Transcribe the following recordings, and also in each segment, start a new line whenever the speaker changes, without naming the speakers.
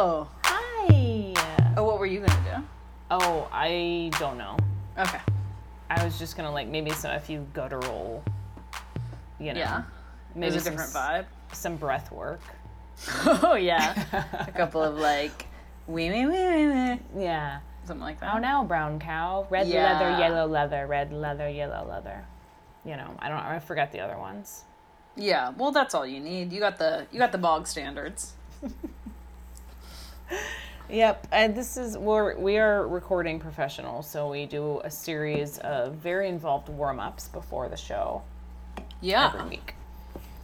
Hello.
Hi.
Oh, what were you gonna do?
Oh, I don't know.
do? Okay.
I was just gonna like maybe some if you go to roll, you know,
Yeah.
maybe
a
some,
different vibe.
some breath work.
Oh yeah. a couple of like wee wee wee wee wee.
Yeah.
Something like that.
Oh
that.
now brown cow, red
Yeah.
leather, yellow leather, red leather, yellow leather. You know, I don't. I forgot the other ones.
Yeah. Well, that's all you need. You got the you got the bog standards.
Yep, and this is we're we are recording professionals, so we do a series of very involved warm ups before the show
Yeah.
every week.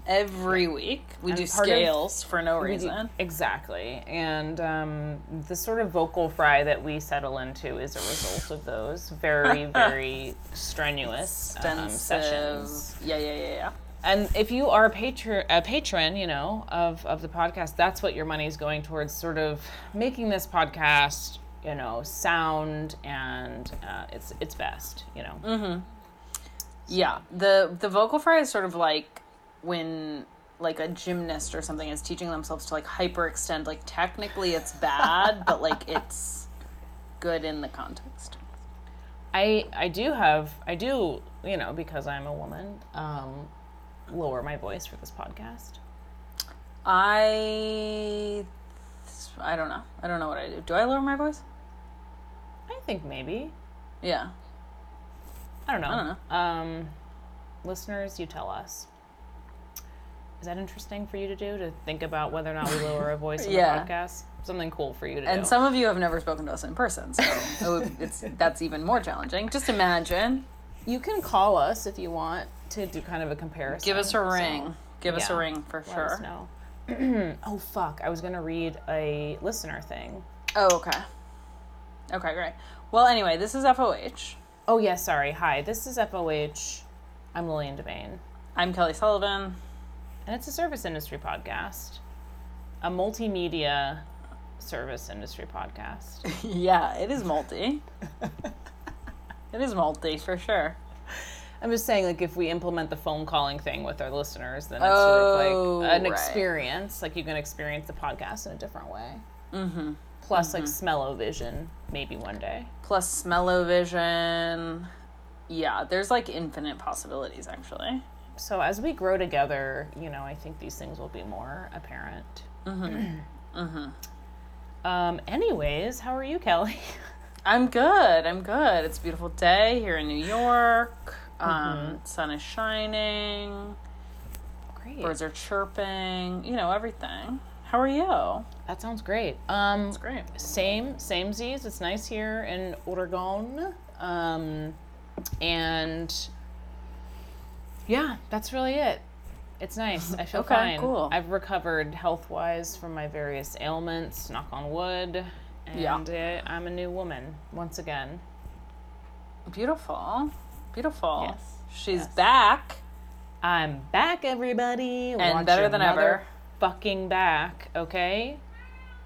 Every week we
And
do
part of-
scales for no
We do-
reason.
exactly, and um, the sort of vocal fry that we settle into is a result of those very very strenuous um, sessions.
Yeah, yeah, yeah, yeah.
And if you are a patron, a patron, you know, of, of the podcast, that's what your money is going towards, sort of making this podcast, you know, sound and uh, it's it's best, you know.
Mm. Yeah, the the vocal fry is sort of like when like a gymnast or something is teaching themselves to like hyperextend. Like technically it's bad, but like it's good in the context.
I I do have I do you know because I'm a woman um, lower my voice for this podcast.
I I don't know. I don't know what I do. Do I lower my voice?
I think maybe
Yeah.
I don't know.
I don't
Um, listeners, you tell us. Is that interesting for you to do to think about whether or not we lower our voice on
Yeah.
the podcast? Something cool for you to do.
And some of you have never spoken to us in person, so it would, it's that's even more challenging. Just imagine.
You can call us if you want to do kind of a comparison.
Give us a
So,
ring. Give us a ring for
let us
sure.
know. oh fuck! I was gonna read a listener thing.
Oh, okay. Okay, great. Well, anyway, this is FOH.
Oh yeah, sorry. Hi, this is FOH. I'm Lillian Devane,
I'm Kelly Sullivan.
and it's a service industry podcast, a multimedia service industry podcast.
yeah, it is multi. it is multi for sure.
I'm just saying, like, if we implement the phone calling thing with our listeners, then it's
Oh,
sort of like an
right.
experience. Like, you can experience the podcast in a different way. Mm-hmm. Plus, like, smell-o-vision, maybe one day.
Plus smell-o-vision. Yeah, there's like infinite possibilities actually.
So, as we grow together, you know, I think these things will be more apparent. Mm-hmm. mm-hmm. Um, anyways, how are you, Kelly?
I'm good. I'm good. It's a beautiful day here in New York. Um, sun is shining.
Great.
Birds are chirping. You know everything. How are you?
That sounds great. Um,
Great.
Same, same Z's. It's nice here in Oregon. Um, and yeah, that's really it. It's nice. I feel
Okay,
fine.
cool.
I've recovered health wise from my various ailments, knock on wood. And
Yeah.
uh, I'm a new woman once again.
Beautiful. Beautiful.
Yes,
She's
yes.
back.
I'm back, everybody.
And better than ever.
Fucking back, okay?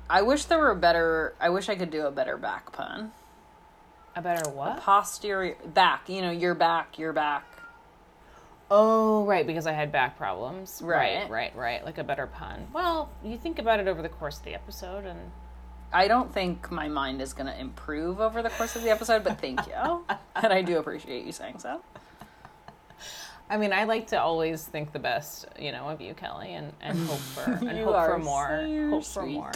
I wish there were a better. I wish I could do a better back pun.
A better what?
Posterior back. You know, you're back. You're back.
Oh, right, because I had back problems.
Right.
right, right, right. Like a better pun. Well, you think about it over the course of the episode, and
I don't think my mind is going to improve over the course of the episode, but thank you. and I do appreciate you saying so.
I mean, I like to always think the best, you know, of you, Kelly, and, and hope for and hope for more,
so
hope for
sweet.
more.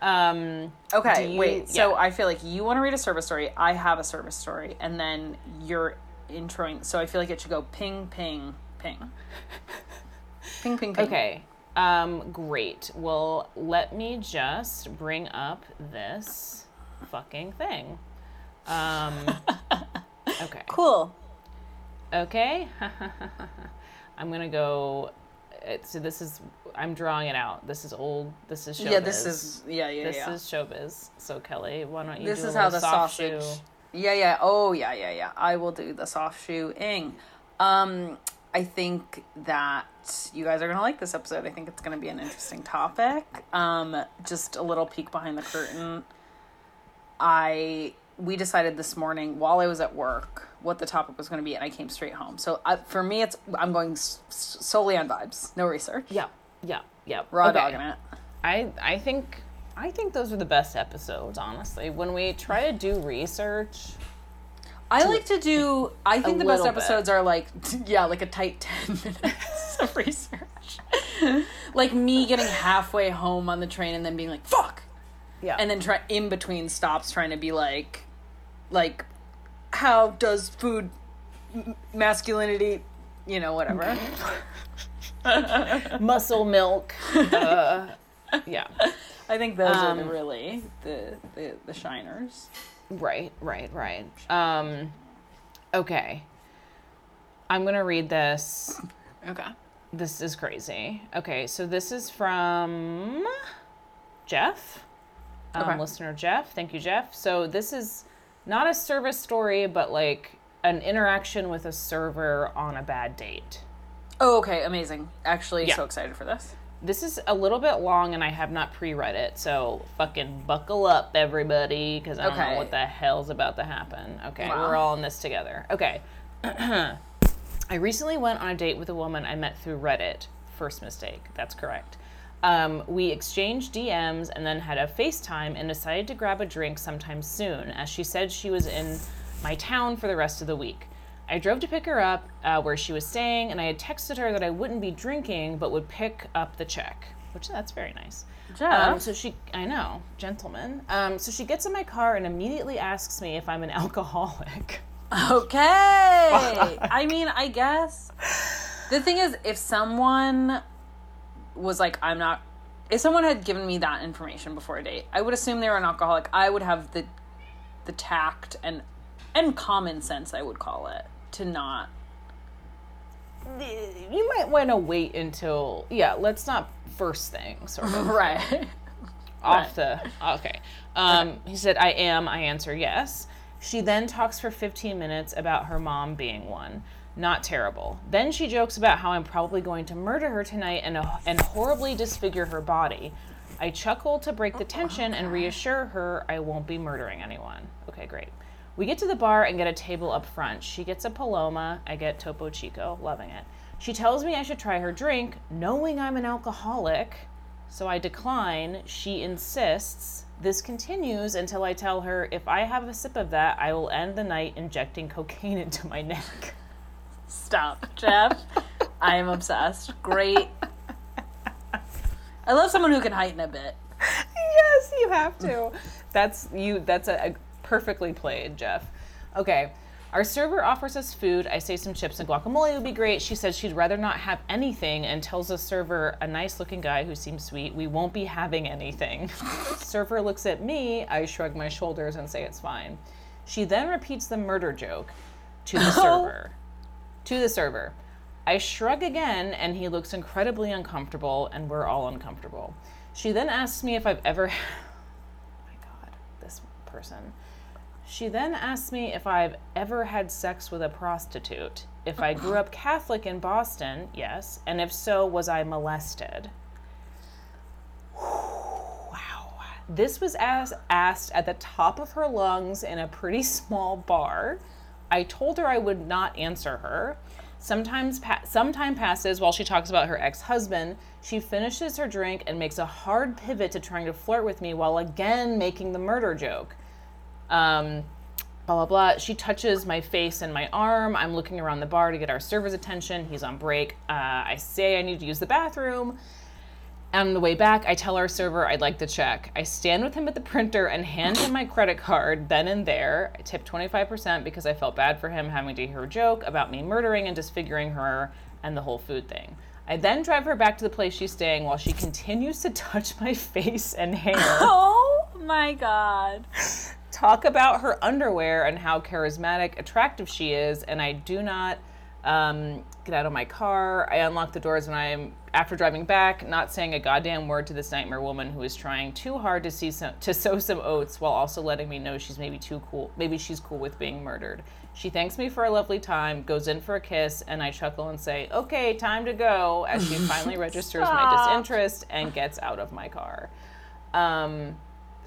Um,
Okay,
you-
wait. So
yeah.
I feel like you want to read a service story. I have a service story, and then you're introing. So I feel like it should go ping, ping, ping, ping, ping, ping.
okay, um, great. Well, let me just bring up this fucking thing. Um, okay.
Cool.
Okay. I'm gonna go. So this is. I'm drawing it out. This is old. This is showbiz.
Yeah, this is yeah, yeah, yeah.
This
yeah.
is showbiz. So Kelly, why don't you?
this
do
is how the
soft
sausage.
shoe?
Yeah, yeah. Oh, yeah, yeah, yeah. I will do the soft shoeing. Um, I think that you guys are gonna like this episode. I think it's gonna be an interesting topic. Um, just a little peek behind the curtain. I we decided this morning while I was at work what the topic was going to be, and I came straight home. So I, for me, it's I'm going s- solely on vibes, no research.
Yeah. Yeah. Yeah.
raw
Okay.
dogging it.
I I think I think those are the best episodes, honestly. When we try to do research,
I like to do. I think the best
little bit.
episodes are like, yeah, like a tight ten minutes of research. like me getting halfway home on the train and then being like, "Fuck,"
yeah,
and then try in between stops trying to be like, like, how does food, m- masculinity, you know, whatever.
muscle milk. Uh, yeah,
I think those are the
Um,
really the, the the shiners.
Right, right, right. Um, okay, I'm gonna read this.
Okay.
This is crazy. Okay, so this is from Jeff, um,
Okay.
listener Jeff. Thank you, Jeff. So this is not a service story, but like an interaction with a server on a bad date.
Oh, okay, amazing. Actually,
Yeah.
so excited for this.
This is a little bit long, and I have not pre-read it, so fucking buckle up, everybody, because I don't
Okay.
know what the hell's about to happen. Okay,
Wow.
we're all in this together. Okay. I recently went on a date with a woman I met through Reddit. First mistake. That's correct. Um, we exchanged DMs and then had a FaceTime and decided to grab a drink sometime soon, as she said she was in my town for the rest of the week. I drove to pick her up uh, where she was staying, and I had texted her that I wouldn't be drinking but would pick up the check, which that's very nice. Um, so she, I know, gentlemen. Um, so she gets in my car and immediately asks me if I'm an alcoholic.
Okay. I mean, I guess the thing is, if someone was like, "I'm not," if someone had given me that information before a date, I would assume they were an alcoholic. I would have the the tact and and common sense, I would call it, to not.
You might want to wait until, yeah, let's not first thing, sort of.
Right.
off the okay. Um, he said i am i answer yes. She then talks for 15 minutes about her mom being one. Not terrible. Then she jokes about how i'm probably going to murder her tonight and, and horribly disfigure her body. I chuckle to break the tension and reassure her i won't be murdering anyone. Okay great we get to the bar and get a table up front she gets a paloma i get topo chico loving it she tells me i should try her drink knowing i'm an alcoholic so I decline. She insists. This continues until I tell her if I have a sip of that, I will end the night injecting cocaine into my neck.
Stop, Jeff. I am obsessed. Great. I love someone who can heighten a bit.
yes, you have to. That's you. That's a, a perfectly played, Jeff. Okay. Our server offers us food. I say some chips and guacamole would be great. She says she'd rather not have anything and tells the server, a nice looking guy who seems sweet, we won't be having anything. server looks at me. I shrug my shoulders and say it's fine. She then repeats the murder joke to the server. To the server. I shrug again, and he looks incredibly uncomfortable, and we're all uncomfortable. She then asks me if I've ever. oh my god, this person. She then asks me if I've ever had sex with a prostitute. If I grew up Catholic in Boston, yes, and if so, was I molested? Wow. This was as asked at the top of her lungs in a pretty small bar. I told her I would not answer her. Sometimes pa- some time passes while she talks about her ex-husband. She finishes her drink and makes a hard pivot to trying to flirt with me while again making the murder joke. Um, blah blah blah. She touches my face and my arm. I'm looking around the bar to get our server's attention. He's on break. Uh, I say I need to use the bathroom. On the way back, I tell our server I'd like the check. I stand with him at the printer and hand him my credit card then and there. I tip 25% because I felt bad for him having to hear a joke about me murdering and disfiguring her and the whole food thing. I then drive her back to the place she's staying while she continues to touch my face and hair
Oh my god.
Talk about her underwear and how charismatic, attractive she is, and I do not um, get out of my car. I unlock the doors when I'm after driving back, not saying a goddamn word to this nightmare woman who is trying too hard to see some to sow some oats while also letting me know she's maybe too cool. Maybe she's cool with being murdered. She thanks me for a lovely time, goes in for a kiss, and I chuckle and say, "Okay, time to go." As she finally registers my disinterest and gets out of my car. Um,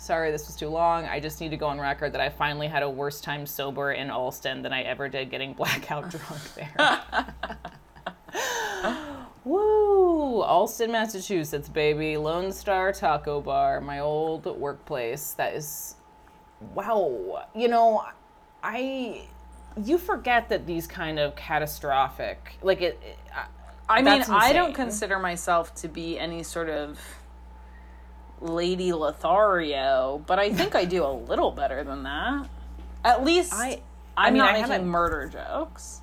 sorry this was too long. I just need to go on record that I finally had a worse time sober in Allston than I ever did getting blackout drunk there. Woo! Allston, Massachusetts, baby. Lone Star Taco Bar, my old workplace. That is, wow. You know, I, you forget that these kind of catastrophic, like it. it
I mean,
That's
I don't consider myself to be any sort of Lady Lothario, but I think I do a little better than that. At least
I-
I'm
I mean,
not
I
making murder jokes.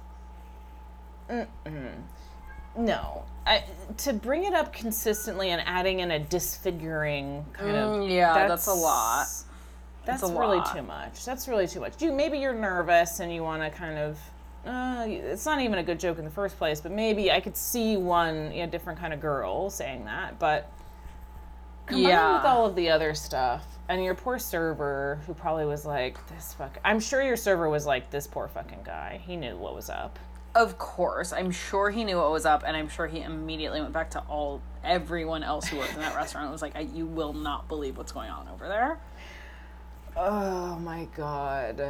no, I, to bring it up consistently and adding in a disfiguring kind of.
Mm, yeah, that's a lot.
That's
a
really
lot.
too much. That's really too much. You maybe you're nervous and you want to kind of. Uh, it's not even a good joke in the first place, but maybe I could see one, you know, different kind of girl saying that. But combined
Yeah.
with all of the other stuff, and your poor server, who probably was like, "This fuck." I'm sure your server was like, "This poor fucking guy." He knew what was up.
Of course, I'm sure he knew what was up, and I'm sure he immediately went back to all everyone else who worked in that restaurant. and was like, I, "You will not believe what's going on over there."
Oh my god,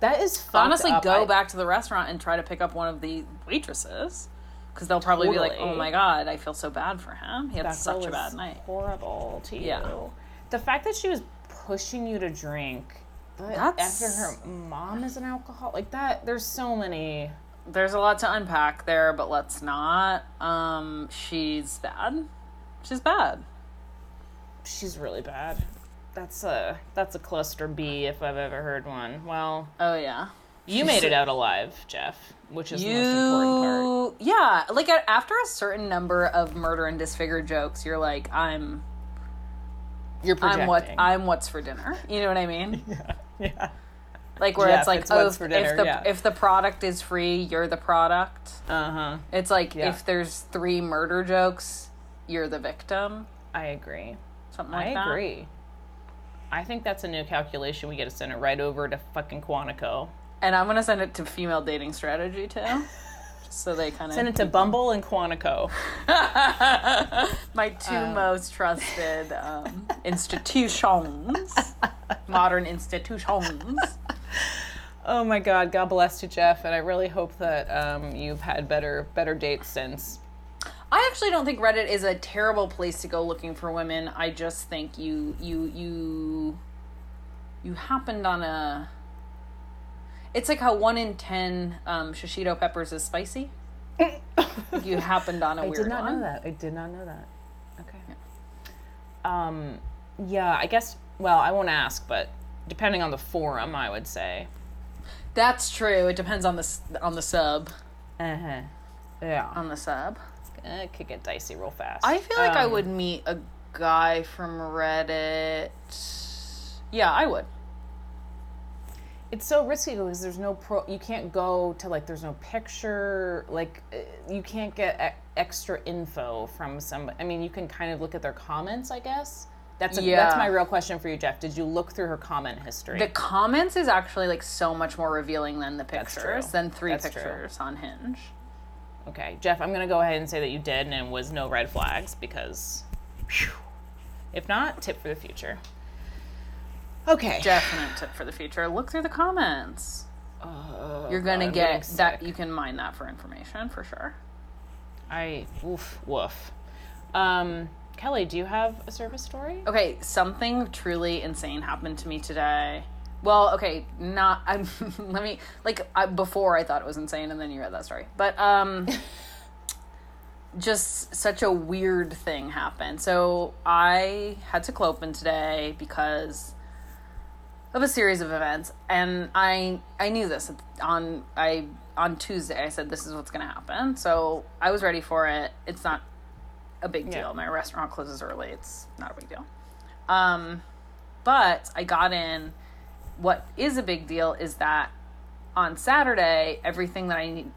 that is
Honestly, go
I-
back to the restaurant and try to pick up one of the waitresses, because they'll probably be like, "Oh my god, I feel so bad for him. He had
That
such a bad night."
Horrible to you.
Yeah.
The fact that she was pushing you to drink. But
That's-
after her mom is an alcoholic, like that. There's so many.
There's a lot to unpack there, but let's not. Um, she's bad. She's bad.
She's really bad. That's a that's a cluster B if I've ever heard one. Well,
Oh yeah.
You made it out alive, Jeff, which is the most important part.
Yeah, like after a certain number of murder and disfigured jokes, you're like, I'm,
You're projecting.
I'm what, I'm what's for dinner. You know what I mean?
yeah. Yeah.
Like where
Jeff,
it's like,
it's
oh, if,
dinner,
if the
yeah.
if the product is free, you're the product.
Uh huh.
It's like
Yeah.
if there's three murder jokes, you're the victim.
I agree.
Something like that.
I
that.
agree. I think that's a new calculation. We get to send it right over to fucking Quantico.
And I'm gonna send it to female dating strategy too, so they kind of
Send it to Bumble and Quantico.
my two most trusted um, institutions, modern institutions.
Oh my God, God bless you, Jeff, and I really hope that um, you've had better better dates since.
I actually don't think Reddit is a terrible place to go looking for women. I just think you you you you happened on a. It's like how one in ten um, shishito peppers is spicy. You happened on a
I
weird
did not
one.
know that. I did not know that. Okay. Yeah. Um, yeah, I guess. Well, I won't ask, but depending on the forum, I would say.
That's true. It depends on the on the sub
Uh huh. Yeah.
on the sub.
it could get dicey real fast.
I feel like I
Um,
would meet a guy from Reddit. Yeah, I would.
It's so risky because there's no pro. You can't go to like. There's no picture. Like, uh, you can't get e- extra info from somebody. I mean, you can kind of look at their comments, I guess. That's a,
Yeah.
that's my real question for you, Jeff. Did you look through her comment history?
The comments is actually like so much more revealing than the pictures, than three
That's true.
pictures on Hinge.
okay, Jeff. I'm gonna go ahead and say that you did, and it was no red flags because. phew. If not, tip for the future. Okay.
Definite tip for the future. Look through the comments. You're gonna
Oh, I'm
get that. You can mine that for information for sure.
I woof woof. Um, Kelly, do you have a service story?
Okay, something truly insane happened to me today. Well, okay, not. I'm. let me like I, before I thought it was insane, and then you read that story. But um, just such a weird thing happened. So I had to Clopen today because of a series of events, and I I knew this on I on Tuesday. I said this is what's going to happen, so I was ready for it. It's not a big deal.
Yeah.
My restaurant closes early. It's not a big deal. Um, but I got in. What is a big deal is that on Saturday, everything that I need,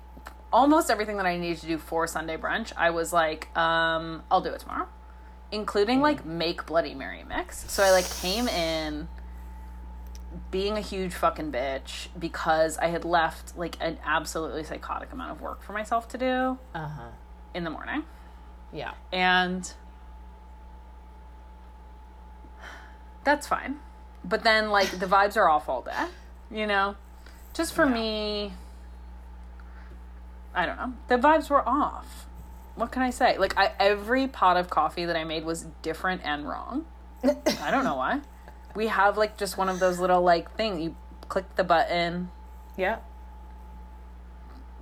almost everything that I needed to do for Sunday brunch, I was like, um, I'll do it tomorrow, including like make Bloody Mary mix. So I like came in being a huge fucking bitch because I had left like an absolutely psychotic amount of work for myself to do
Uh huh.
in the morning.
Yeah.
And that's fine. But then, like, the vibes are off all day, you know? Just for
Yeah.
me, I don't know. The vibes were off. what can I say? Like I every pot of coffee that I made was different and wrong. I don't know why. We have like just one of those little like thing you click the button.
Yeah.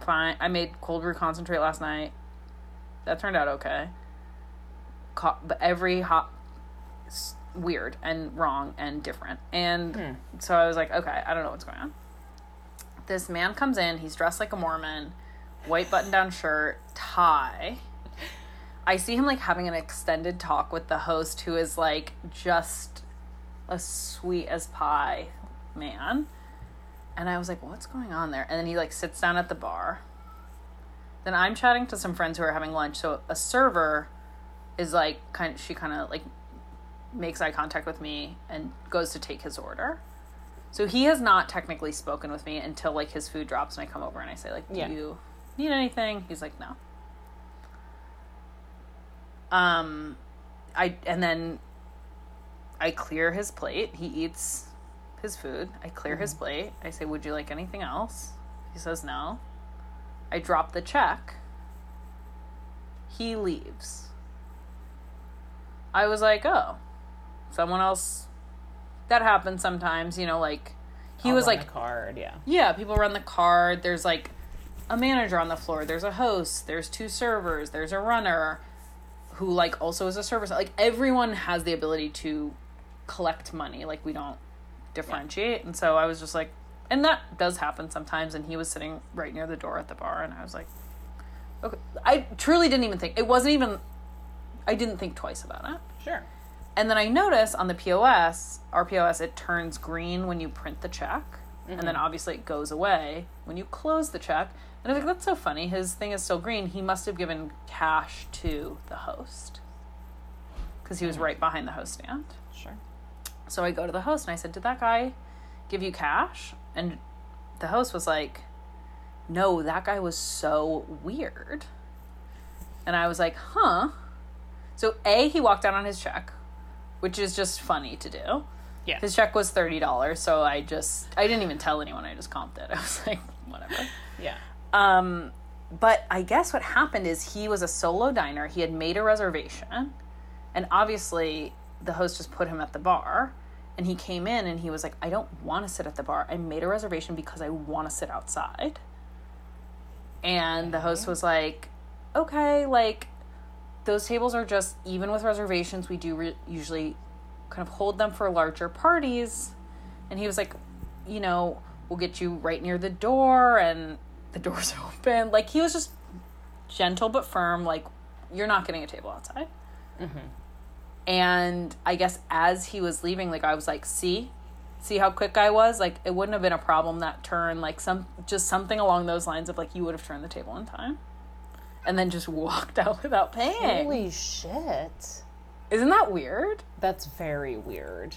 Fine. I made cold brew concentrate last night. That turned out okay. Co- but every hot weird and wrong and different. And hmm. so I was like, okay, I don't know what's going on. This man comes in, he's dressed like a Mormon, white button down shirt, tie. I see him like having an extended talk with the host who is like just a sweet as pie man. And I was like, what's going on there? And then he like sits down at the bar. Then I'm chatting to some friends who are having lunch. So a server is like kind of she kind of like makes eye contact with me and goes to take his order. So he has not technically spoken with me until like his food drops and I come over and I say like, "Do
Yeah.
you need anything?" He's like, "No." Um I and then I clear his plate. He eats his food. I clear his mm-hmm. plate. I say, "Would you like anything else?" He says, "No." I drop the check. He leaves. I was like, "Oh, someone else." That happens sometimes, you know, like he
I'll
was like
card. Yeah.
yeah, people run the card. There's like a manager on the floor. There's a host. There's two servers. There's a runner who like also is a server. Like everyone has the ability to collect money. Like we don't differentiate. And so I was just like, and that does happen sometimes. And he was sitting right near the door at the bar, and I was like, okay. I truly didn't even think. It wasn't even. I didn't think twice about it.
Sure.
And then I notice on the POS, our POS, it turns green when you print the check. And then mm-hmm. obviously it goes away when you close the check. And I was like, that's so funny. His thing is still green. He must have given cash to the host because he was mm. right behind the host stand. So I go to the host and I said, Did that guy give you cash? And the host was like, No, that guy was so weird. And I was like, Huh. So, A, he walked out on his check, which is just funny to do.
Yeah.
His check was $30, so I just, I didn't even tell anyone. I just comped it. I was like, Whatever.
yeah.
Um, but I guess what happened is he was a solo diner. He had made a reservation, and obviously the host just put him at the bar. And he came in and he was like, I don't want to sit at the bar. I made a reservation because I want to sit outside. And the host was like, okay, like those tables are just even with reservations. We do re- usually kind of hold them for larger parties. And he was like, you know, we'll get you right near the door and the door's open. Like he was just gentle but firm, like, you're not getting a table outside. Mm-hmm. And I guess as he was leaving, like I was like, see? See how quick I was? Like it wouldn't have been a problem that turn, like some just something along those lines of like you would have turned the table in time. And then just walked out without paying.
Holy shit.
Isn't that weird?
That's very weird.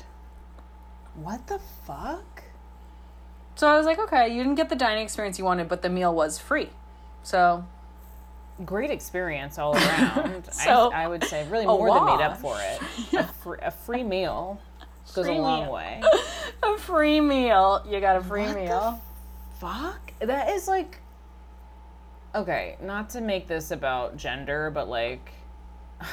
What the fuck?
So I was like, okay, you didn't get the dining experience you wanted, but the meal was free. So
Great experience all around.
So,
I, I would say really more than made up for it. A, fr- a free meal goes
Free
a long
meal.
way.
a free meal. You got a free
What
meal.
Fuck. That is like. Okay, not to make this about gender, but like.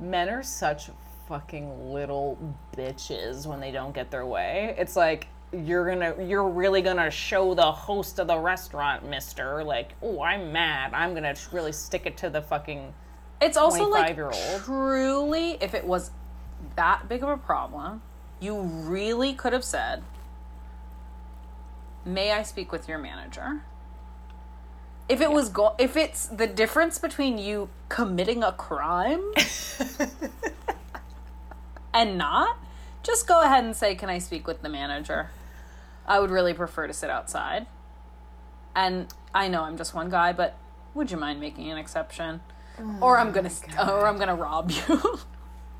men are such fucking little bitches when they don't get their way. It's like you're gonna you're really gonna show the host of the restaurant, mister, like, oh, I'm mad. I'm gonna really stick it to the fucking
It's also like
25-year-old.
truly, if it was that big of a problem, you really could have said, "May I speak with your manager?" If it was go- if it's the difference between you committing a crime and not, just go ahead and say, "Can I speak with the manager?" I would really prefer to sit outside. And I know I'm just one guy, but would you mind making an exception? Oh or I'm gonna, st- or I'm gonna rob you.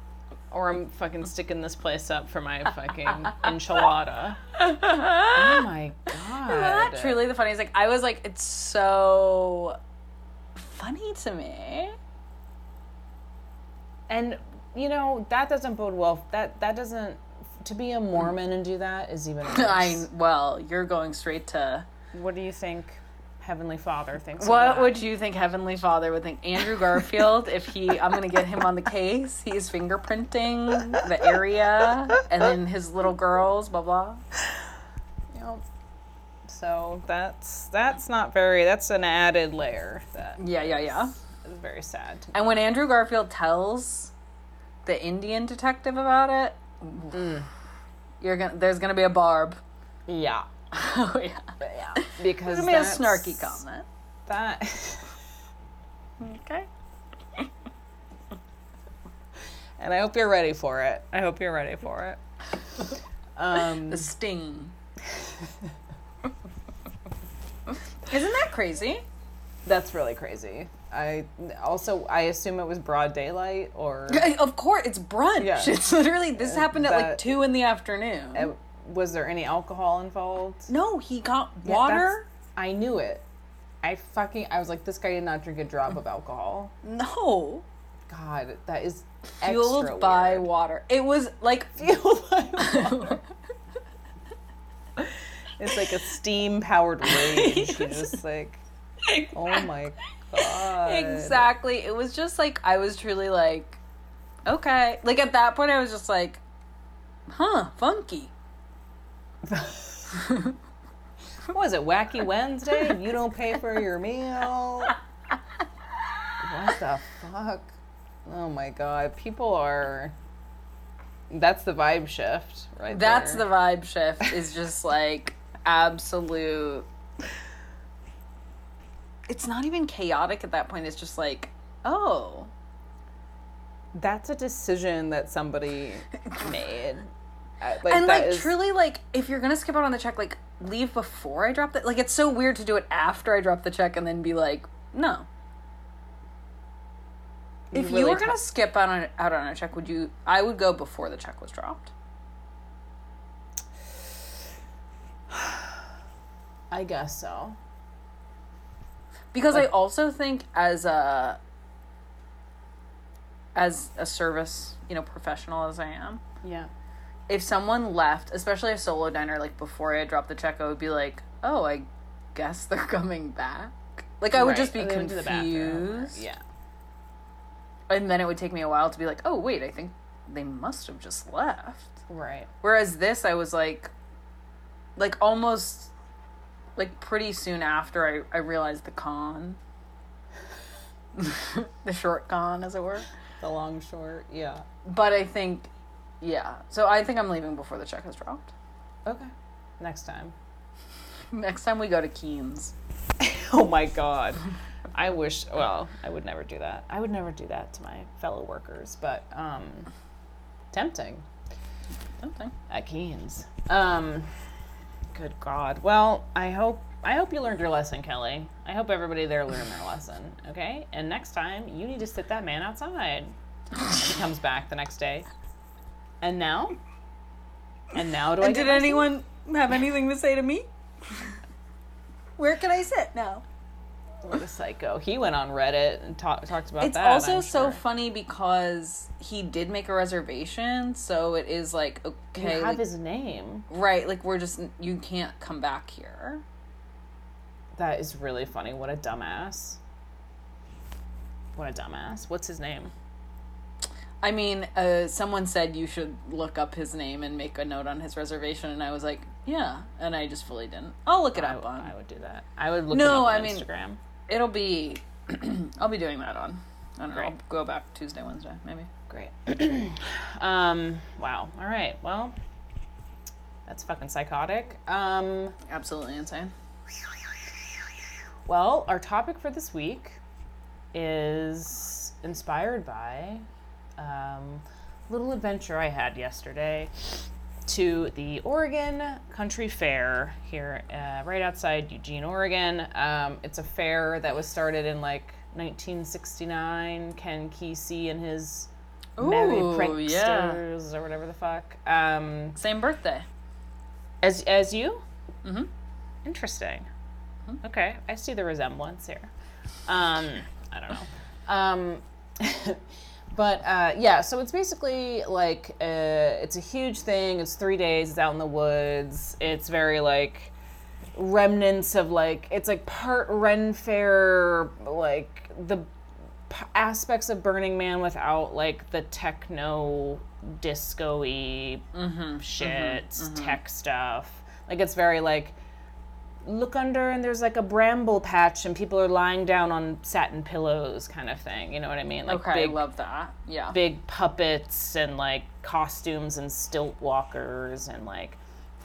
or I'm fucking sticking this place up for my fucking enchilada. oh my god.
Not truly the funniest. Like I was like, it's so funny to me.
And you know that doesn't bode well. That that doesn't. To be a Mormon and do that is even. Worse.
I well, you're going straight to
What do you think? Heavenly Father thinks.
What
of that.
would you think Heavenly Father would think? Andrew Garfield, if he, I'm gonna get him on the case. He's fingerprinting the area, and then his little girls, blah blah.
Yep. So that's that's not very. That's an added layer that
Yeah, yeah, yeah.
is very sad. To.
And when Andrew Garfield tells the Indian detective about it, you're gonna there's gonna be a barb.
Yeah.
oh yeah,
Yeah. Because
there's gonna be a snarky comment.
That.
Okay.
and I hope you're ready for it. I hope you're ready for it. Um,
The sting. Isn't that crazy?
that's really crazy. I also I assume it was broad daylight or
Of course, it's brunch.
Yeah.
It's literally this happened at like two in the afternoon.
uh, was there any alcohol involved?
no, he got water.
that's- I knew it. I fucking I was like this guy did not drink a drop of alcohol.
no,
God, that is
fueled by
weird.
water. It was like
fueled by water. It's like a steam powered rage. You're just like, oh my god.
exactly. It was just like I was truly like, okay. Like at that point, I was just like, huh, funky.
What was it, Wacky Wednesday? You don't pay for your meal? What the fuck? Oh my god. People are. That's the vibe shift, right
That's the vibe shift. Is just like absolute. It's not even chaotic at that point. It's just like, oh,
That's a decision that somebody made. Like,
and like
is-
truly like if you're gonna skip out on the check like leave before i drop it like it's so weird to do it after i drop the check and then be like no if you
really
were gonna skip out on out on a check would you i would go before the check was dropped
I guess so.
Because i also think as a as a service you know professional as i am
Yeah.
if someone left especially a solo diner like before i dropped the check i would be like oh i guess they're coming back like i would
Right.
just be
They went to the bathroom.
confused
Yeah.
and then it would take me a while to be like, oh wait, I think they must have just left.
Right.
Whereas this, I was like, like almost, like pretty soon after I I realized the con, the short con, as it were.
The long short. Yeah.
But I think, yeah. So I think I'm leaving before the check has dropped.
Okay. Next time.
Next time we go to Keen's.
Oh my god. I wish well, I would never do that. I would never do that to my fellow workers, but um tempting
Something.
at Keen's. Um good god. Well, I hope I hope you learned your lesson, Kelly. I hope everybody there learned their lesson, okay? And next time you need to sit that man outside. he comes back the next day. And now? And now do
And
get
did anyone have anything to say to me? Where can I sit now?
What a psycho. He went on Reddit and talk, talked about
It's
that.
It's also
I'm
so funny because he did make a reservation, so it is like
You
okay,
have
like,
his name.
right? Like we're just you can't come back here.
That is really funny. What a dumbass. What a dumbass. What's his name?
I mean, uh, someone said you should look up his name and make a note on his reservation, and I was like, yeah, and I just fully didn't. I'll look it
I,
up on.
I would do that. I would look
No,
him up on
I mean-
Instagram.
It'll be, I'll be doing that on. i don't know i'll go back Tuesday, Wednesday, maybe.
Great. um, wow. All right. Well, that's fucking psychotic. Um,
Absolutely insane.
well, our topic for this week is inspired by um, little adventure I had yesterday to the Oregon Country Fair here, uh, right outside Eugene, Oregon. Um, it's a fair that was started in like 1969. Ken Kesey and his Merry
Ooh, yeah.
Or whatever the fuck. Um,
Same birthday.
as as you?
Mhm.
Interesting. Okay, I see the resemblance here. Um, I don't know. But uh, yeah, so it's basically like uh, it's a huge thing. It's three days. It's out in the woods. It's very like remnants of like it's like part Ren Fair, like the p- aspects of Burning Man without like the techno disco-y shit, tech stuff. Like it's very like look under and there's like a bramble patch and people are lying down on satin pillows kind of thing. You know what I mean? Like
Okay,
big
I love that. Yeah.
big puppets and like costumes and stilt walkers and like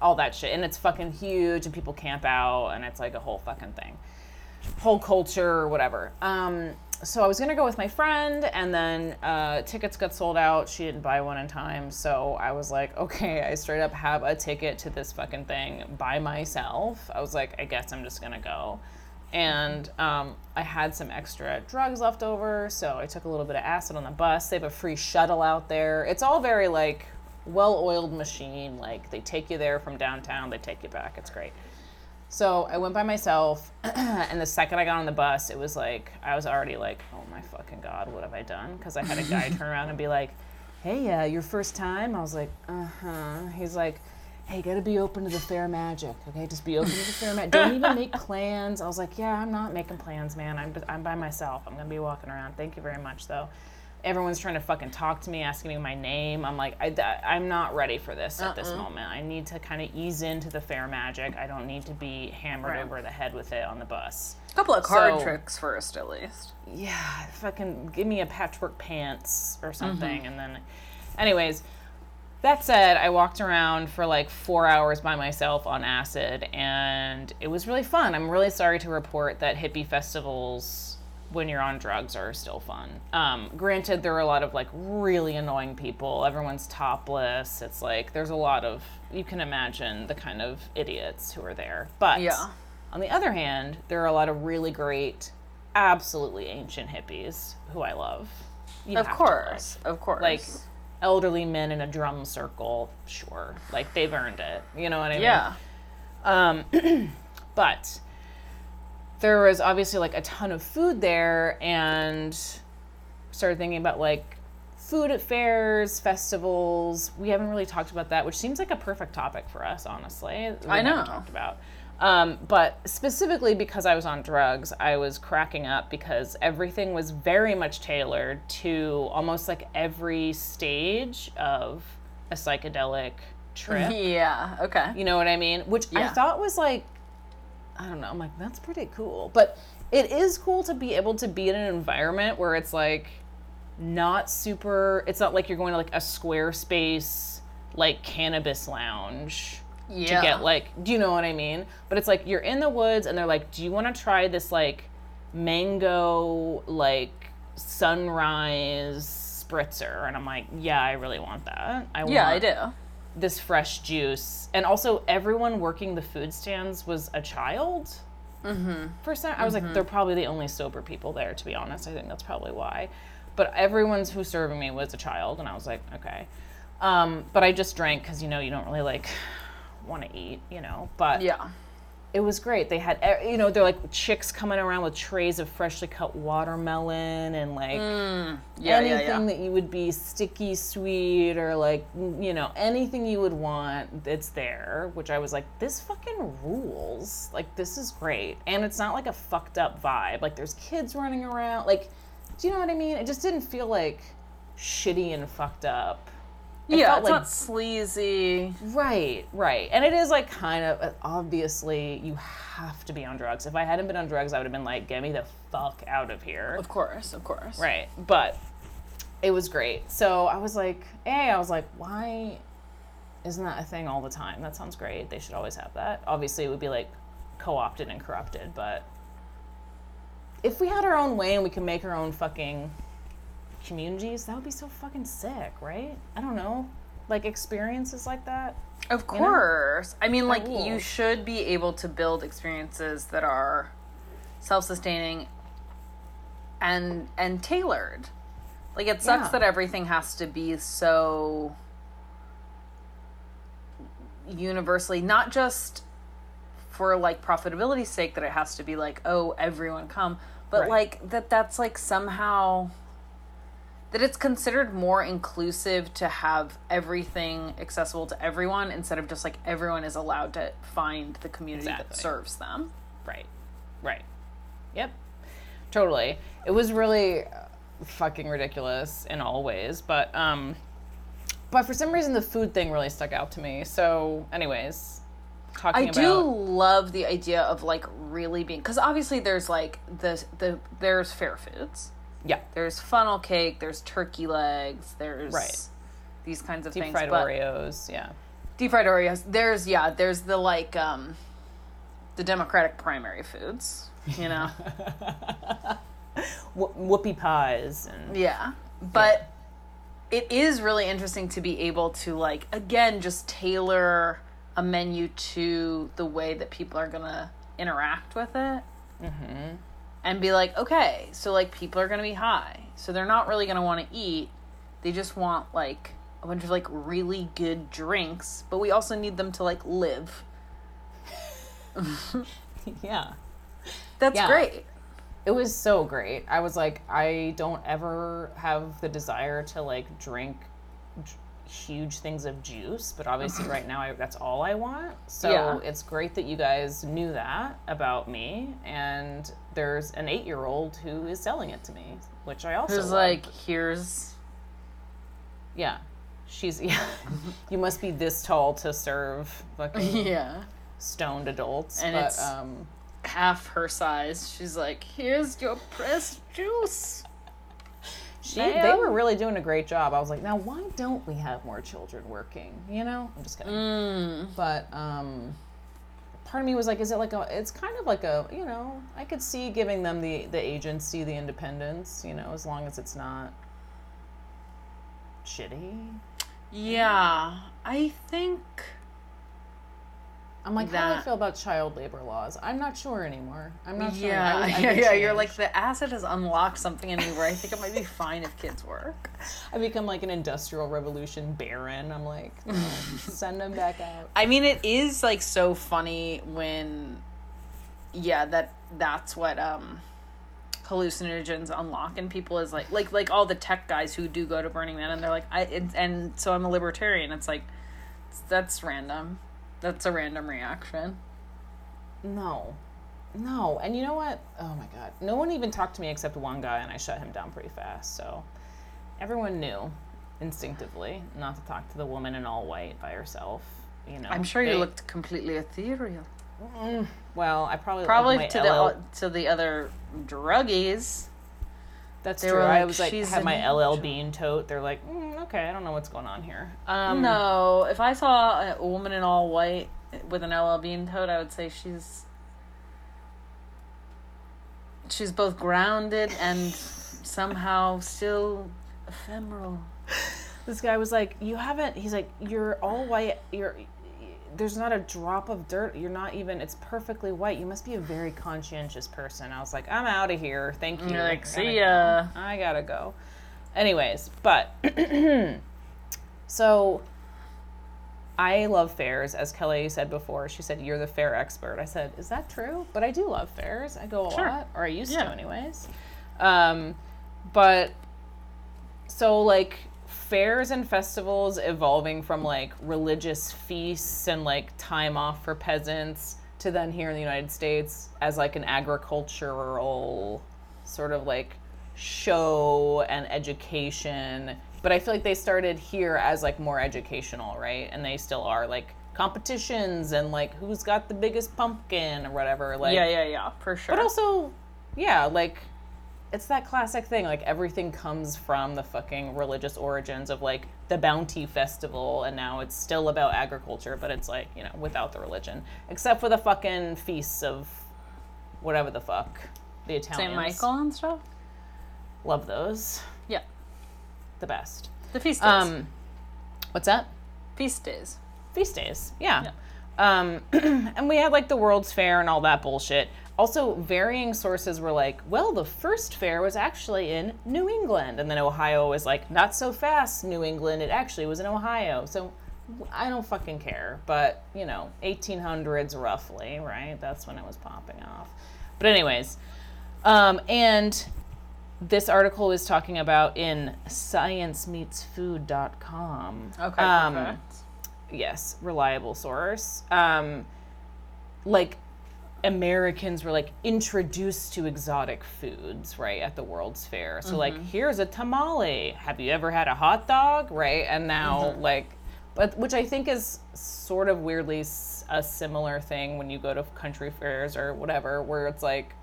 all that shit. And it's fucking huge and people camp out and it's like a whole fucking thing. Whole culture or whatever. Um, so I was gonna go with my friend and then uh, tickets got sold out. She didn't buy one in time. So I was like, okay, I straight up have a ticket to this fucking thing by myself. I was like, I guess I'm just gonna go and um, I had some extra drugs left over, so I took a little bit of acid on the bus. They have a free shuttle out there. It's all very like well-oiled machine. Like they take you there from downtown, they take you back. It's great. So I went by myself, and the second I got on the bus, it was like I was already like, oh my fucking god, what have I done? Because I had a guy turn around and be like, hey, uh, your first time? I was like, uh huh. He's like, hey, gotta be open to the fair magic, okay? Just be open to the fair magic. Don't even make plans. I was like, yeah, I'm not making plans, man. I'm, I'm by myself. I'm gonna be walking around. Thank you very much, though. Everyone's trying to fucking talk to me, asking me my name. I'm like, I, I'm not ready for this at this uh-uh. moment. I need to kind of ease into the fair magic. I don't need to be hammered
Right.
over the head with it on the bus.
A couple of card
So-
tricks first, at least.
yeah, fucking give me a patchwork pants or mm-hmm. something. And then, anyways, that said, I walked around for like four hours by myself on acid, and it was really fun. I'm really sorry to report that hippie festivals, when you're on drugs, are still fun. Um, granted, there are a lot of like really annoying people. Everyone's topless. It's like there's a lot of, you can imagine the kind of idiots who are there. But
Yeah.
on the other hand, there are a lot of really great, absolutely ancient hippies who I love. You
Of
have to love.
course. Of course.
Like elderly men in a drum circle, sure. Like they've earned it. You know what I mean?
yeah.
Um, but there was obviously like a ton of food there, and started thinking about like food at fairs, festivals. We haven't really talked about that, which seems like a perfect topic for us, honestly. We
I know.
talked about. Um, but specifically because I was on drugs, I was cracking up because everything was very much tailored to almost like every stage of a psychedelic trip.
Yeah. Okay.
You know what I mean? Which I thought was like, I don't know. I'm like, that's pretty cool. But it is cool to be able to be in an environment where it's like not super. It's not like you're going to like a Squarespace like cannabis lounge
Yeah.
to get like, do you know what I mean? But it's like you're in the woods and they're like, do you want to try this like mango like sunrise spritzer? And I'm like, yeah, I really want that. I
Yeah, I do.
This fresh juice. And also, everyone working the food stands was a child. Mm-hmm. For some, I was like, they're probably the only sober people there. To be honest, I think that's probably why. But everyone's who's serving me was a child, and I was like, okay. Um, but I just drank because you know you don't really like want to eat, you know. But
Yeah.
It was great. They had, you know, they're like chicks coming around with trays of freshly cut watermelon and like
Mm. Yeah.
anything
Yeah. Yeah.
that you would be sticky sweet or like you know anything you would want it's there which i was like this fucking rules like this is great and it's not like a fucked up vibe like there's kids running around like do you know what i mean it just didn't feel like shitty and fucked up It
yeah.
felt
It's
like-
not sleazy.
Right, right. And it is like kind of uh, obviously you have to be on drugs. If I hadn't been on drugs, I would have been like, get me the fuck out of here.
Of course. Of course.
Right. But it was great. So I was like, hey, I was like, why isn't that a thing all the time? That sounds great. They should always have that. Obviously, it would be like co opted and corrupted, but if we had our own way and we could make our own fucking communities, that would be so fucking sick, right? I don't know. Like experiences like that.
Of course. I mean, like,
rules.
you should be able to build experiences that are self-sustaining and and tailored. Like, it sucks
Yeah.
that everything has to be so universally, not just for like profitability's sake that it has to be like, oh, everyone come, but
Right.
like that that's like somehow that it's considered more inclusive to have everything accessible to everyone instead of just like everyone is allowed to find the community that serves them.
Right. Right. Yep. Totally. It was really uh, fucking ridiculous in all ways, but um but for some reason the food thing really stuck out to me. So, anyways, talking
I
about
do love the idea of like really being because obviously there's like the the there's fair foods.
Yeah,
There's funnel cake. There's turkey legs. There's
Right.
these kinds of
deep
things.
fried
but
Oreos, yeah.
deep fried Oreos. There's yeah. There's the like um, the Democratic primary foods. You know.
Wh- whoopie pies and
yeah, but it is really interesting to be able to like again just tailor a menu to the way that people are gonna interact with it. And be like, okay, so like people are gonna be high, so they're not really gonna want to eat. They just want like a bunch of like really good drinks, but we also need them to like live.
yeah.
That's
Yeah.
great.
It was so great. I was like, I don't ever have the desire to like drink huge things of juice, but obviously right now I, that's all I want. So
Yeah.
it's great that you guys knew that about me, and there's an eight-year-old who is selling it to me, which I also love.
like, here's
yeah, she's yeah. you must be this tall to serve fucking
yeah.
stoned adults,
And
but
it's-
um.
half her size. She's like, "Here's your pressed juice."
She, they were really doing a great job. I was like, now why don't we have more children working? You know, I'm just kidding.
Mm.
But um, part of me was like, is it like a? It's kind of like a, you know, I could see giving them the the agency, the independence. You know, as long as it's not shitty.
Yeah, I think
I'm like, how do I feel about child labor laws? I'm not sure anymore. I'm not sure.
yeah,
I I
yeah, yeah. You're like the acid has unlocked something in me where I think it might be fine if kids work.
I become like an industrial revolution baron. I'm like, send them back out.
I mean, it is like so funny when, yeah, that that's what um hallucinogens unlock in people is like like like all the tech guys who do go to Burning Man and they're like I and, and so I'm a libertarian. It's like that's random. That's a random reaction.
No. No. And you know what? Oh my God. No one even talked to me except one guy, and I shut him down pretty fast. So everyone knew instinctively not to talk to the woman in all white by herself. You know,
I'm sure you looked completely ethereal.
Mm, well. I probably
Probably to
LL,
the to the other druggies.
That's
they
true.
were
I was like,
"She's
had my LL
angel."
Bean tote. They're like, mm, okay, I don't know what's going on here. Um,
No, if I saw a woman in all white with an LL Bean tote, I would say she's she's both grounded and somehow still ephemeral.
This guy was like, "You haven't." He's like, "You're all white. You're there's not a drop of dirt. You're not even. It's perfectly white. You must be a very conscientious person." I was like, "I'm out of here. Thank you."
You're like,
I gotta
"See
go.
ya."
I gotta go. Anyways, but so I love fairs, as Kelly said before. She said, "You're the fair expert." I said, "Is that true?" But I do love fairs. I go a
Sure.
lot, or I used
Yeah.
to, anyways. Um, but so like fairs and festivals evolving from like religious feasts and like time off for peasants to then here in the United States as like an agricultural sort of like show and education but I feel like they started here as like more educational right and they still are like competitions and like who's got the biggest pumpkin or whatever like
Yeah, yeah, yeah, for sure.
but also, yeah, like it's that classic thing. Like everything comes from the fucking religious origins of like the bounty festival, and now it's still about agriculture, but it's like you know without the religion, except for the fucking feasts of whatever the fuck the Italians.
Saint Michael and stuff.
love those,
Yeah,
the best.
the feast days.
Um, what's that?
feast days.
feast days. Yeah. Um, and we had like the World's Fair and all that bullshit. Also, varying sources were like, well, the first fair was actually in New England. And then Ohio was like, not so fast, New England. It actually was in Ohio. So I don't fucking care. But, you know, 1800s roughly, right? That's when it was popping off. But, anyways, um, and this article is talking about in sciencemeetsfood.com.
Okay,
Um,
perfect.
yes, reliable source. Um, like Americans were like introduced to exotic foods, right, at the World's Fair. So like, mm-hmm. here's a tamale. Have you ever had a hot dog, right? And now mm-hmm. like, but which I think is sort of weirdly a similar thing when you go to country fairs or whatever, where it's like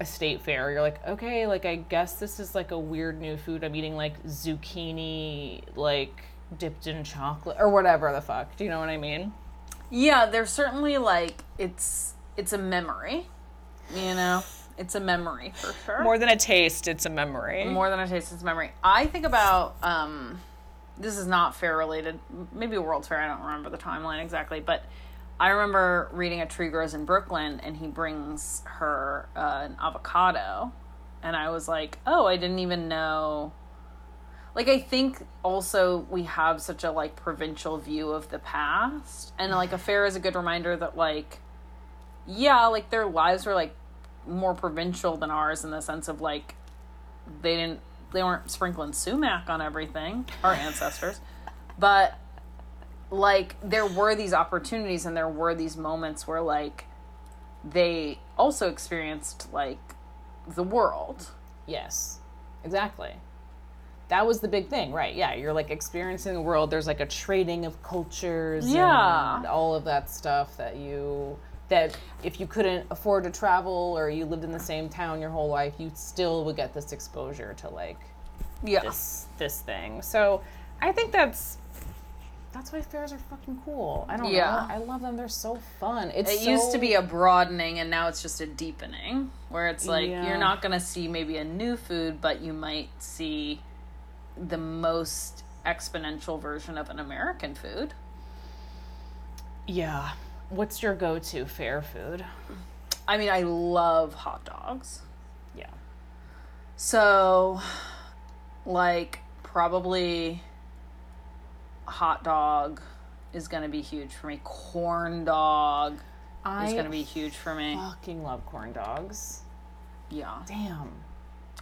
a state fair. You're like, okay, like I guess this is like a weird new food. I'm eating like zucchini, like dipped in chocolate or whatever the fuck. Do you know what I mean?
Yeah, there's certainly like it's it's a memory. You know, it's a memory for sure.
More than a taste, it's a memory.
more than a taste it's a memory i think about um this is not fair related maybe world's fair i don't remember the timeline exactly but i remember reading a tree grows in brooklyn and he brings her uh, an avocado and i was like oh i didn't even know like i think also we have such a like provincial view of the past and like a fair is a good reminder that like yeah like their lives were like more provincial than ours in the sense of like they didn't they weren't sprinkling sumac on everything our ancestors but like there were these opportunities and there were these moments where like they also experienced like the world
Yes, exactly. That was the big thing, right? Yeah, you're like experiencing the world. There's like a trading of cultures,
Yeah.
and all of that stuff that you that if you couldn't afford to travel or you lived in the same town your whole life, you still would get this exposure to like
yeah
this this thing. So I think that's that's why fairs are fucking cool. I don't
Yeah.
know. I love them. They're so fun. It's
it used to be a broadening and now it's just a deepening where it's like
Yeah.
you're not going to see maybe a new food but you might see the most exponential version of an american food
yeah. What's your go-to fair food?
i mean i love hot dogs
Yeah.
So, like, probably hot dog is going to be huge for me. Corn dog
I
is going to be huge for me.
I fucking love corn dogs.
Yeah.
Damn.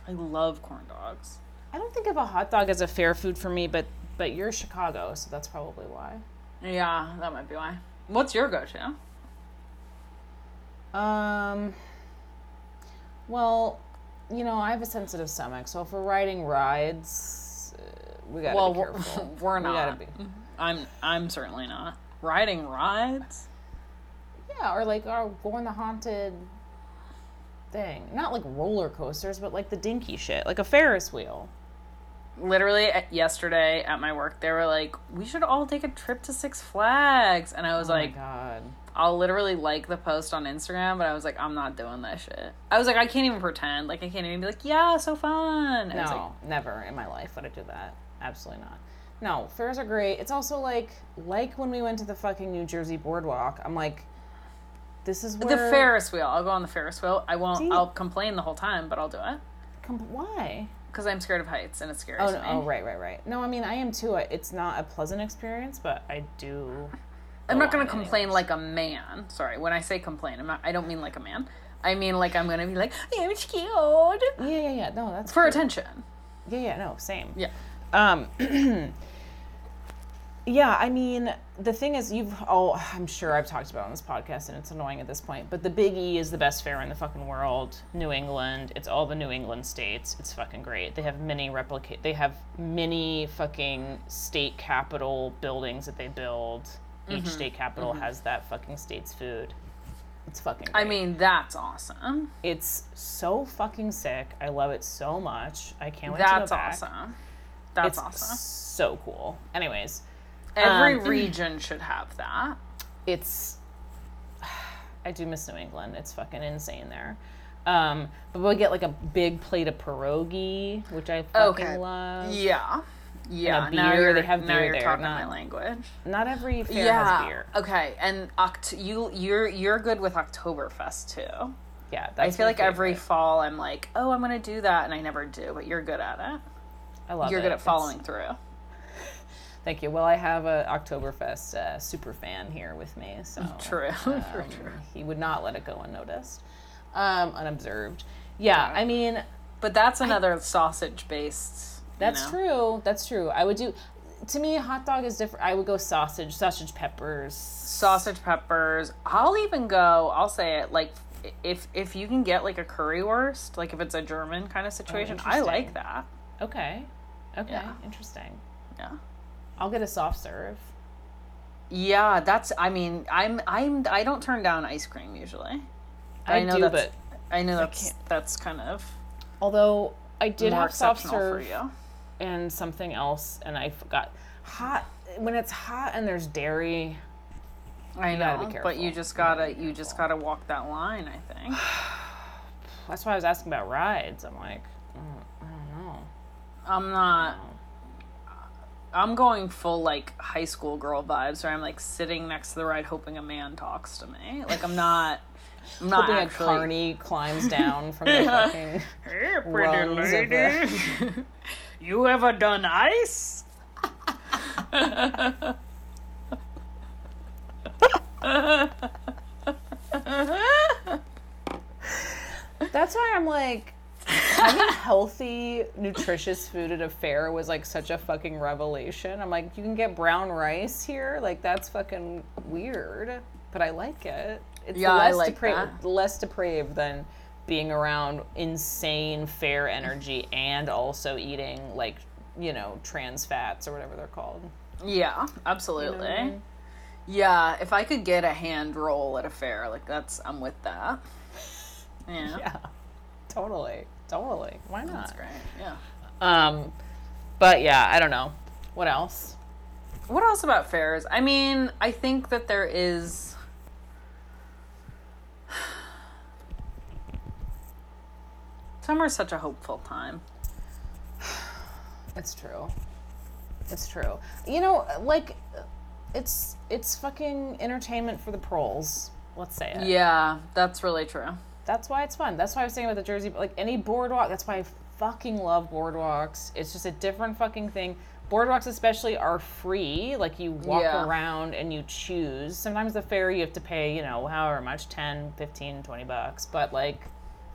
I love corn dogs.
I don't think of a hot dog as a fair food for me, but but you're Chicago, so that's probably why.
Yeah, that might be why. What's your go to?
Um. Well, you know, I have a sensitive stomach, so if we're riding rides, uh, we gotta
Well,
be
we're,
careful.
we're
We
not.
gotta be.
I'm I'm certainly not. Riding rides?
Yeah, or like, or going the haunted thing. Not like roller coasters, but like the dinky shit, like a Ferris wheel.
Literally yesterday at my work, they were like, "We should all take a trip to Six Flags," and I was
oh
like,
god.
I'll literally like the post on Instagram, but I was like, I'm not doing that shit. I was like, I can't even pretend. Like, I can't even be like, yeah, so fun. And
No,
like,
never in my life would I do that. Absolutely not. No, fairs are great. It's also like like when we went to the fucking New Jersey boardwalk. I'm like, this is where
the Ferris wheel. I'll go on the Ferris wheel. I won't.
You-
I'll complain the whole time, but I'll do it
Com- why?
Because I'm scared of heights and it scares
Oh,
me.
oh, right, right, right. No, I mean I am too. It's not a pleasant experience, but I do.
I'm not gonna
on it
complain like a man. Sorry, when I say complain, I'm not. I don't mean like a man. I mean like I'm gonna be like, I'm scared
Yeah, yeah, yeah. No, that's
for
cute.
attention.
Yeah, yeah. No, same.
Yeah.
Um, yeah, I mean, the thing is, you've all, I'm sure I've talked about on this podcast, and it's annoying at this point, but the Big E is the best fair in the fucking world. New England, it's all the New England states. It's fucking great. They have many replicate, they have many fucking state capital buildings that they build. Each
Mm-hmm.
state capital has that fucking state's food. It's fucking great.
I mean, that's awesome.
it's so fucking sick. I love it so much. I can't wait to go
That's awesome. That's
It's
awesome.
so cool. Anyways,
Every
um,
region should have that.
it's I do miss New England. It's fucking insane there. Um, but we'll get like a big plate of pierogi, which I fucking
Okay.
love.
Yeah. Yeah. Now
beer,
you're,
they have
now
beer
you're
there,
talking
not-
my language.
Not every fair
yeah.
has beer.
Okay. And Oct- you you're you're good with Oktoberfest too.
Yeah, that's
I feel like every fall I'm like, oh, I'm gonna do that, and I never do. But you're good at it.
I love
You're
it.
good at
It's-
following through.
Thank you. Well, I have a Oktoberfest uh, super fan here with me, so
True.
um,
True,
he would not let it go unnoticed, um, unobserved. Yeah, I mean,
but that's another sausage based.
That's true. That's true. I would do. To me, a hot dog is different. I would go sausage, sausage peppers.
Sausage peppers. I'll even go. I'll say it like if if you can get like a currywurst, like if it's a German kind of situation, I like that.
Okay. Okay.
Yeah.
Interesting.
Yeah.
I'll get a soft serve.
Yeah, that's. I mean, I'm. I'm. I don't turn down ice cream usually.
I,
know
do,
that's.
but
I know that's
can't-
that's kind of
although I did have soft serve
you.
and something else, and I forgot. Hot when it's hot and there's dairy.
I
gotta be
know, but you just
gotta
gotta. You just gotta walk that line. I think.
That's why I was asking about rides. I'm like, mm, I don't know.
I'm not. I'm going full like high school girl vibes, where I'm like sitting next to the ride, hoping a man talks to me. Like I'm not. I'm not
Hoping a
actually.
carny climbs down from the fucking.
Hey,
rungs of the-
you ever done ice?
That's why I'm like, having healthy, nutritious food at a fair was like such a fucking revelation. I'm like, you can get brown rice here? Like, that's fucking weird. But I like it. It's
Yeah, I
less,
like
depra-
that.
less depraved than being around insane fair energy and also eating, like, you know, trans fats or whatever they're called.
Yeah, absolutely.
I mean?
Yeah, if I could get a hand roll at a fair, like that's I'm with that. Yeah,
Yeah, totally. Totally. Why not?
that's great. Yeah.
Um, but yeah, I don't know. What else?
What else about fairs? I mean, I think that there is. Summer's such a hopeful time.
It's true. It's true. You know, like it's it's fucking entertainment for the proles. Let's say it.
Yeah, that's really true.
That's why it's fun. That's why I was saying about the Jersey, but like any boardwalk. That's why I fucking love boardwalks. It's just a different fucking thing. Boardwalks, especially, are free. Like you walk
Yeah.
around and you choose. Sometimes the fair you have to pay, you know, however much 10, 15, 20 bucks. But like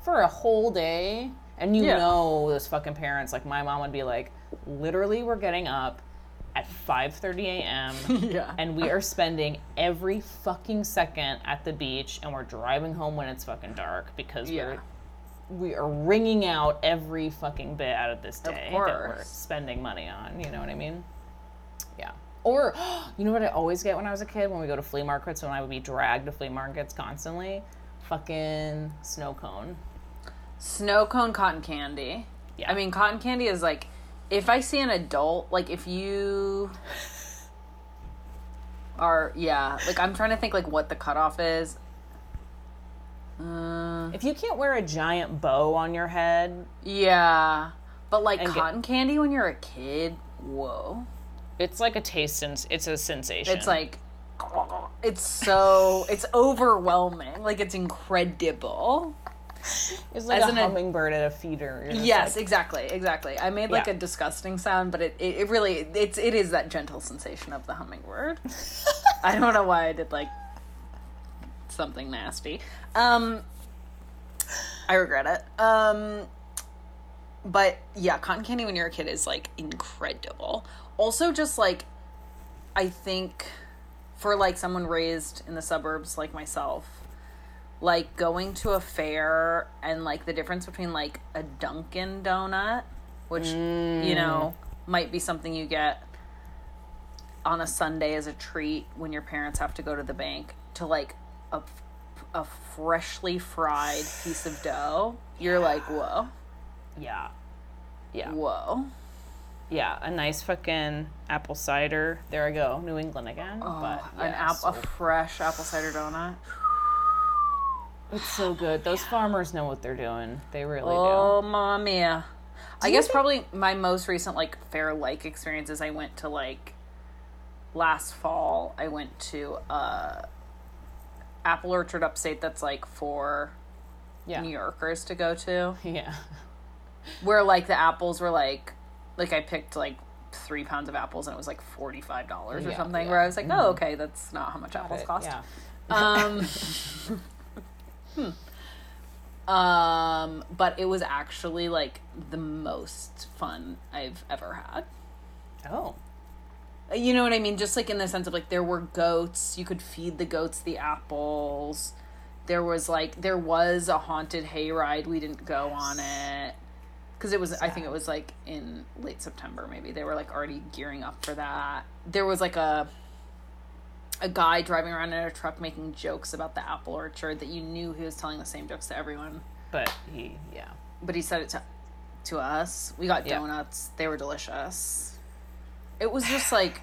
for a whole day, and you
Yeah.
know those fucking parents, like my mom would be like, literally, we're getting up at 5:30 a.m.
Yeah.
and we are spending every fucking second at the beach and we're driving home when it's fucking dark because
Yeah.
we're we are wringing out every fucking bit out of this day that we're spending money on you know what i mean yeah or you know what i always get when i was a kid when we go to flea markets when i would be dragged to flea markets constantly fucking snow cone
Snow cone cotton candy.
Yeah.
I mean, cotton candy is like, if I see an adult, like if you are, yeah, like I'm trying to think like what the cutoff is. Uh,
if you can't wear a giant bow on your head
yeah, but like
And get-
cotton candy when you're a kid, whoa,
it's like a taste and it's a sensation
it's like. It's so it's overwhelming. Like it's incredible.
it's like
as
a
an ad-
hummingbird at a feeder
Yes,
like,
exactly, exactly. I made like
Yeah.
a disgusting sound, but it, it, it really it's it is that gentle sensation of the hummingbird. I don't know why I did like something nasty. Um I regret it. Um but yeah, cotton candy when you're a kid is like incredible. Also just like I think for like someone raised in the suburbs like myself, like going to a fair and like the difference between like a Dunkin' donut, which you mm. know might be something you get on a Sunday as a treat when your parents have to go to the bank, to like a, a freshly fried piece of dough. You're like, whoa,
yeah yeah
whoa.
Yeah, a nice fucking apple cider. There I go, New England again. Oh, but
An
yeah,
app,
so-
a fresh apple cider donut.
It's so good. Those farmers know what they're doing. They really do.
Oh, mamma mia. I guess
think-
probably my most recent like fair like experience is I went to like last fall. I went to uh apple orchard upstate that's like for.
Yeah.
New Yorkers to go to,
Yeah.
where like the apples were like like I picked like three pounds of apples and it was like forty five dollars or
Yeah,
something.
yeah.
Where I was like, oh okay, that's not how much apples
But,
cost.
Yeah.
Um, hmm. Um, but it was actually like the most fun I've ever had.
Oh.
You know what I mean? Just like in the sense of like there were goats, you could feed the goats the apples. There was like there was a haunted hayride. We didn't go on it because it was I think it was like in late September maybe. They were like already gearing up for that. There was like a a guy driving around in a truck making jokes about the apple orchard that you knew he was telling the same jokes to everyone.
But he, yeah.
But he said it to to us. We got
Yeah.
donuts. They were delicious. It was just like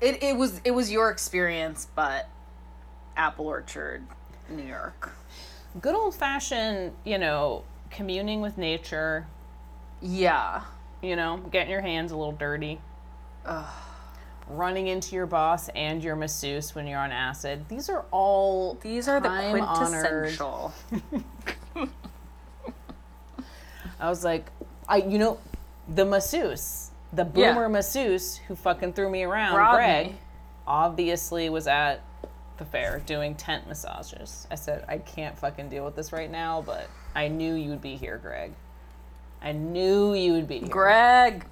it it was it was your experience but apple orchard New York.
Good old fashioned, you know, communing with nature,
Yeah.
you know, getting your hands a little dirty. Running into your boss and your masseuse when you're on acid. These are all
These are the quintessential.
I was like, I you know, the masseuse, the
Yeah.
boomer masseuse who fucking threw me around,
Robbed
Greg,
me.
obviously was at the fair doing tent massages. I said, I can't fucking deal with this right now, but I knew you would be here, Greg. I knew you would be here.
Greg,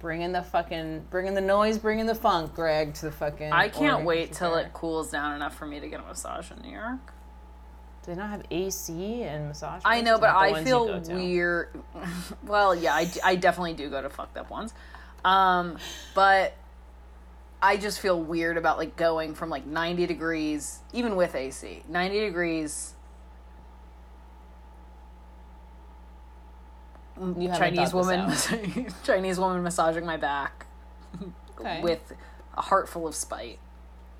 Bringing the fucking, bringing the noise, bringing the funk, Greg, to the fucking.
I can't wait
Country
till it cools down enough for me to get a massage in New York.
Do they not have AC and massage?
I know, but I feel weird. well, yeah, I, I definitely do go to fucked up ones. Um, but I just feel weird about like going from like 90 degrees, even with AC, 90 degrees.
You haven't
Chinese woman. Chinese woman massaging my back
Okay.
with a heart full of spite,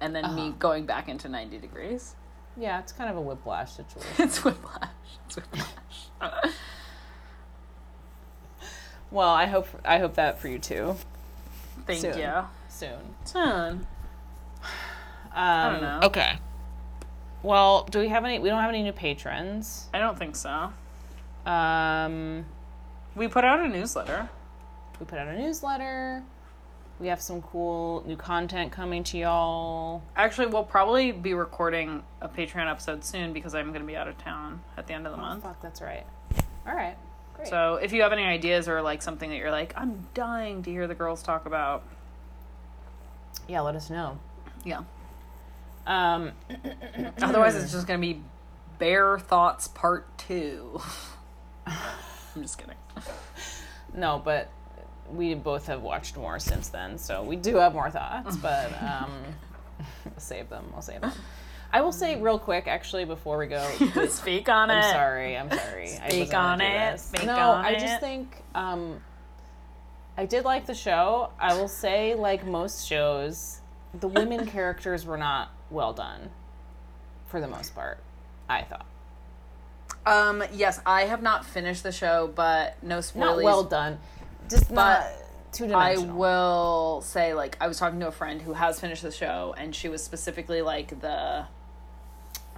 and then me
Uh-huh.
going back into 90 degrees.
Yeah, it's kind of a whiplash situation.
It's whiplash. It's whiplash.
well, I hope I hope that for you too.
Thank
Soon.
you.
Soon.
Don't know.
Okay. Well, do we have any? We don't have any new patrons.
I don't think so.
Um,
We put out a newsletter.
we put out a newsletter. We have some cool new content coming to y'all.
Actually, we'll probably be recording a Patreon episode soon because I'm going to be out of town at the end of the month.
Fuck, that's right. All right. Great.
So if you have any ideas or like something that you're like, I'm dying to hear the girls talk about,
yeah, let us know.
yeah.
Um,
Otherwise, it's just going to be Bear Thoughts Part 2. I'm just kidding.
No, but we both have watched more since then, so we do have more thoughts. But um, we'll save them. I'll save them. I will say real quick, actually, before we go.
Speak on it.
I'm sorry. I'm sorry.
Speak on it, speak
no,
on
I
it.
just think um, I did like the show. I will say, like most shows, the women characters were not well done, for the most part. I thought
Um, yes, I have not finished the show, but no spoilers.
not well done, just not two
I will say, like, I was talking to a friend who has finished the show, and she was specifically like the,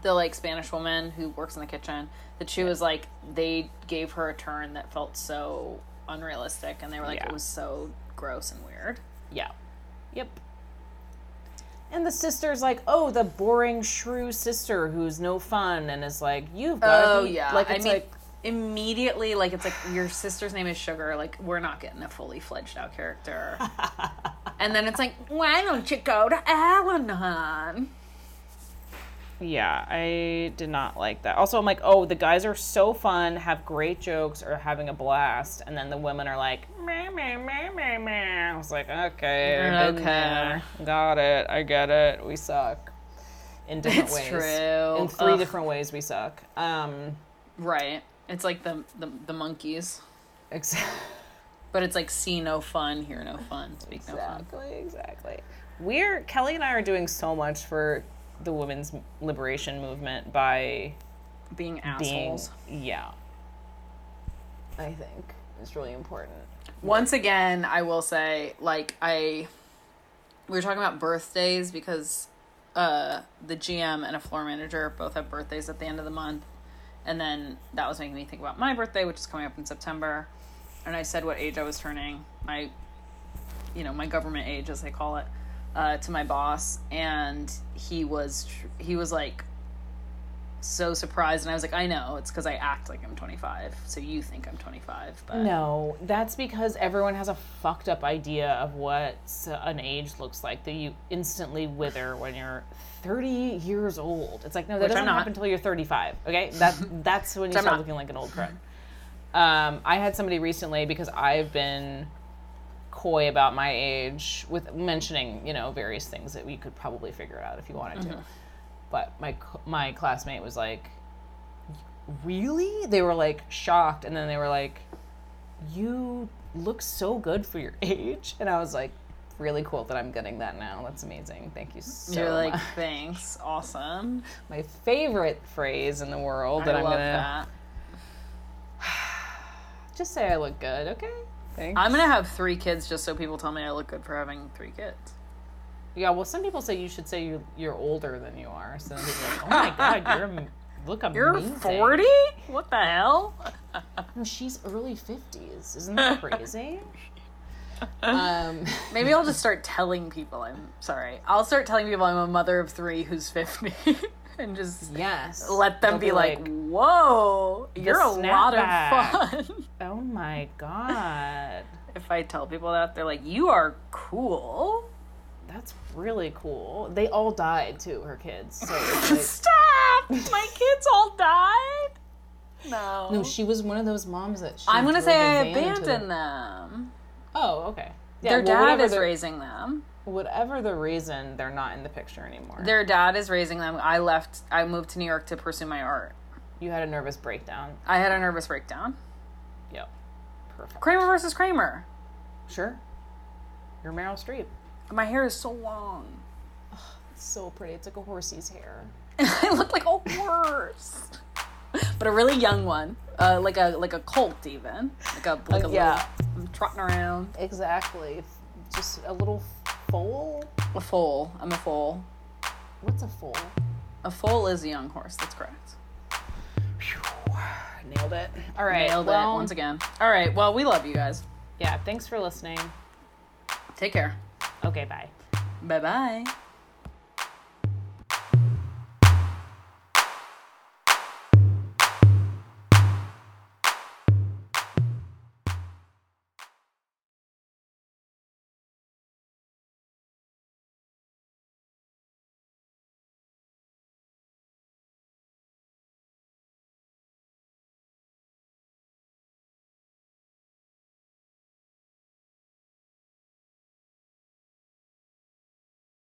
the like Spanish woman who works in the kitchen. That she was like, they gave her a turn that felt so unrealistic, and they were like,
Yeah.
it was so gross and weird.
Yeah. Yep. And the sister's like, oh, the boring shrew sister who's no fun and is like, you've got to
Oh
be
yeah,
like
I
it's
mean,
like
immediately, like it's like your sister's name is Sugar. Like we're not getting a fully fledged out character. and then it's like, why don't you go to Al-Anon?
Yeah, I did not like that. Also, I'm like, oh, the guys are so fun, have great jokes, are having a blast, and then the women are like, meh, meh, meh, meh, meh. I was like, okay,
Okay.
got it, I get it. We suck in different
It's
ways.
true.
In three
Ugh.
different ways, we suck. Um,
Right. It's like the the, the monkeys.
ex-
But it's like see no fun, hear no fun, speak no fun.
exactly, exactly. We're Kelly and I are doing so much for the women's liberation movement by
Being
being
assholes.
yeah i think it's really important
Once again, I will say, like I we were talking about birthdays because uh the GM and a floor manager both have birthdays at the end of the month. And then that was making me think about my birthday, which is coming up in September. And I said what age I was turning, my you know, my government age as they call it, uh, to my boss and he was tr- he was like so surprised, and I was like, I know it's because I act like I'm 25, so you think I'm 25, but
No, that's because everyone has a fucked up idea of what an age looks like that you instantly wither when you're 30 years old. It's like no, that
Which
doesn't happen until you're 35. Okay, that that's when you start looking like an old crud. Um, I had somebody recently because I've been coy about my age with mentioning you know various things that we could probably figure out if you wanted to. Mm-hmm. But my my classmate was like, really? They were like shocked, and then they were like, you look so good for your age, and I was like, really cool that I'm getting that now. That's amazing. Thank you so much.
you're like,
much.
thanks, awesome.
My favorite phrase in the world that
I
I'm
love
gonna
that.
just say I look good, okay? Thanks.
I'm gonna have three kids just so people tell me I look good for having three kids.
yeah, well, some people say you should say you you're older than you are. So people are like, oh my god, you're am- look amazing.
You're 40? What the hell?
No, she's early fifties. Isn't that crazy? um,
Maybe I'll just start telling people I'm sorry. I'll start telling people I'm a mother of three who's 50 and just
yes.
let them
They'll
be, like, whoa, you're a lot of fun.
oh my god,
if I tell people that, they're like, you are cool.
that's really cool. They all died too. Her kids. So like,
Stop! My kids all died? No.
no, she was one of those moms that she
I'm gonna say
a
I
van into the-
abandoned them.
Oh, okay. Yeah,
Their
well,
dad
whatever
is
the-
raising them.
Whatever the reason, they're not in the picture anymore.
Their dad is raising them. I left. I moved to New York to pursue my art.
you had a nervous breakdown.
I had a nervous breakdown.
Yep. Perfect.
Kramer versus Kramer.
Sure. You're Meryl Streep.
My hair is so long.
Oh, It's so pretty. It's like a horsey's hair.
I look like a horse, but a really young one, uh, like a like a colt even, like a like a
Uh, yeah.
little, I'm trotting around.
Exactly. Just a little foal.
A foal. I'm a foal.
What's a foal?
A foal is a young horse. That's correct.
Nailed it. All right.
Nailed
well,
it once again. All right. Well, we love you guys.
Yeah. Thanks for listening.
Take care.
Okay. Bye.
Bye bye.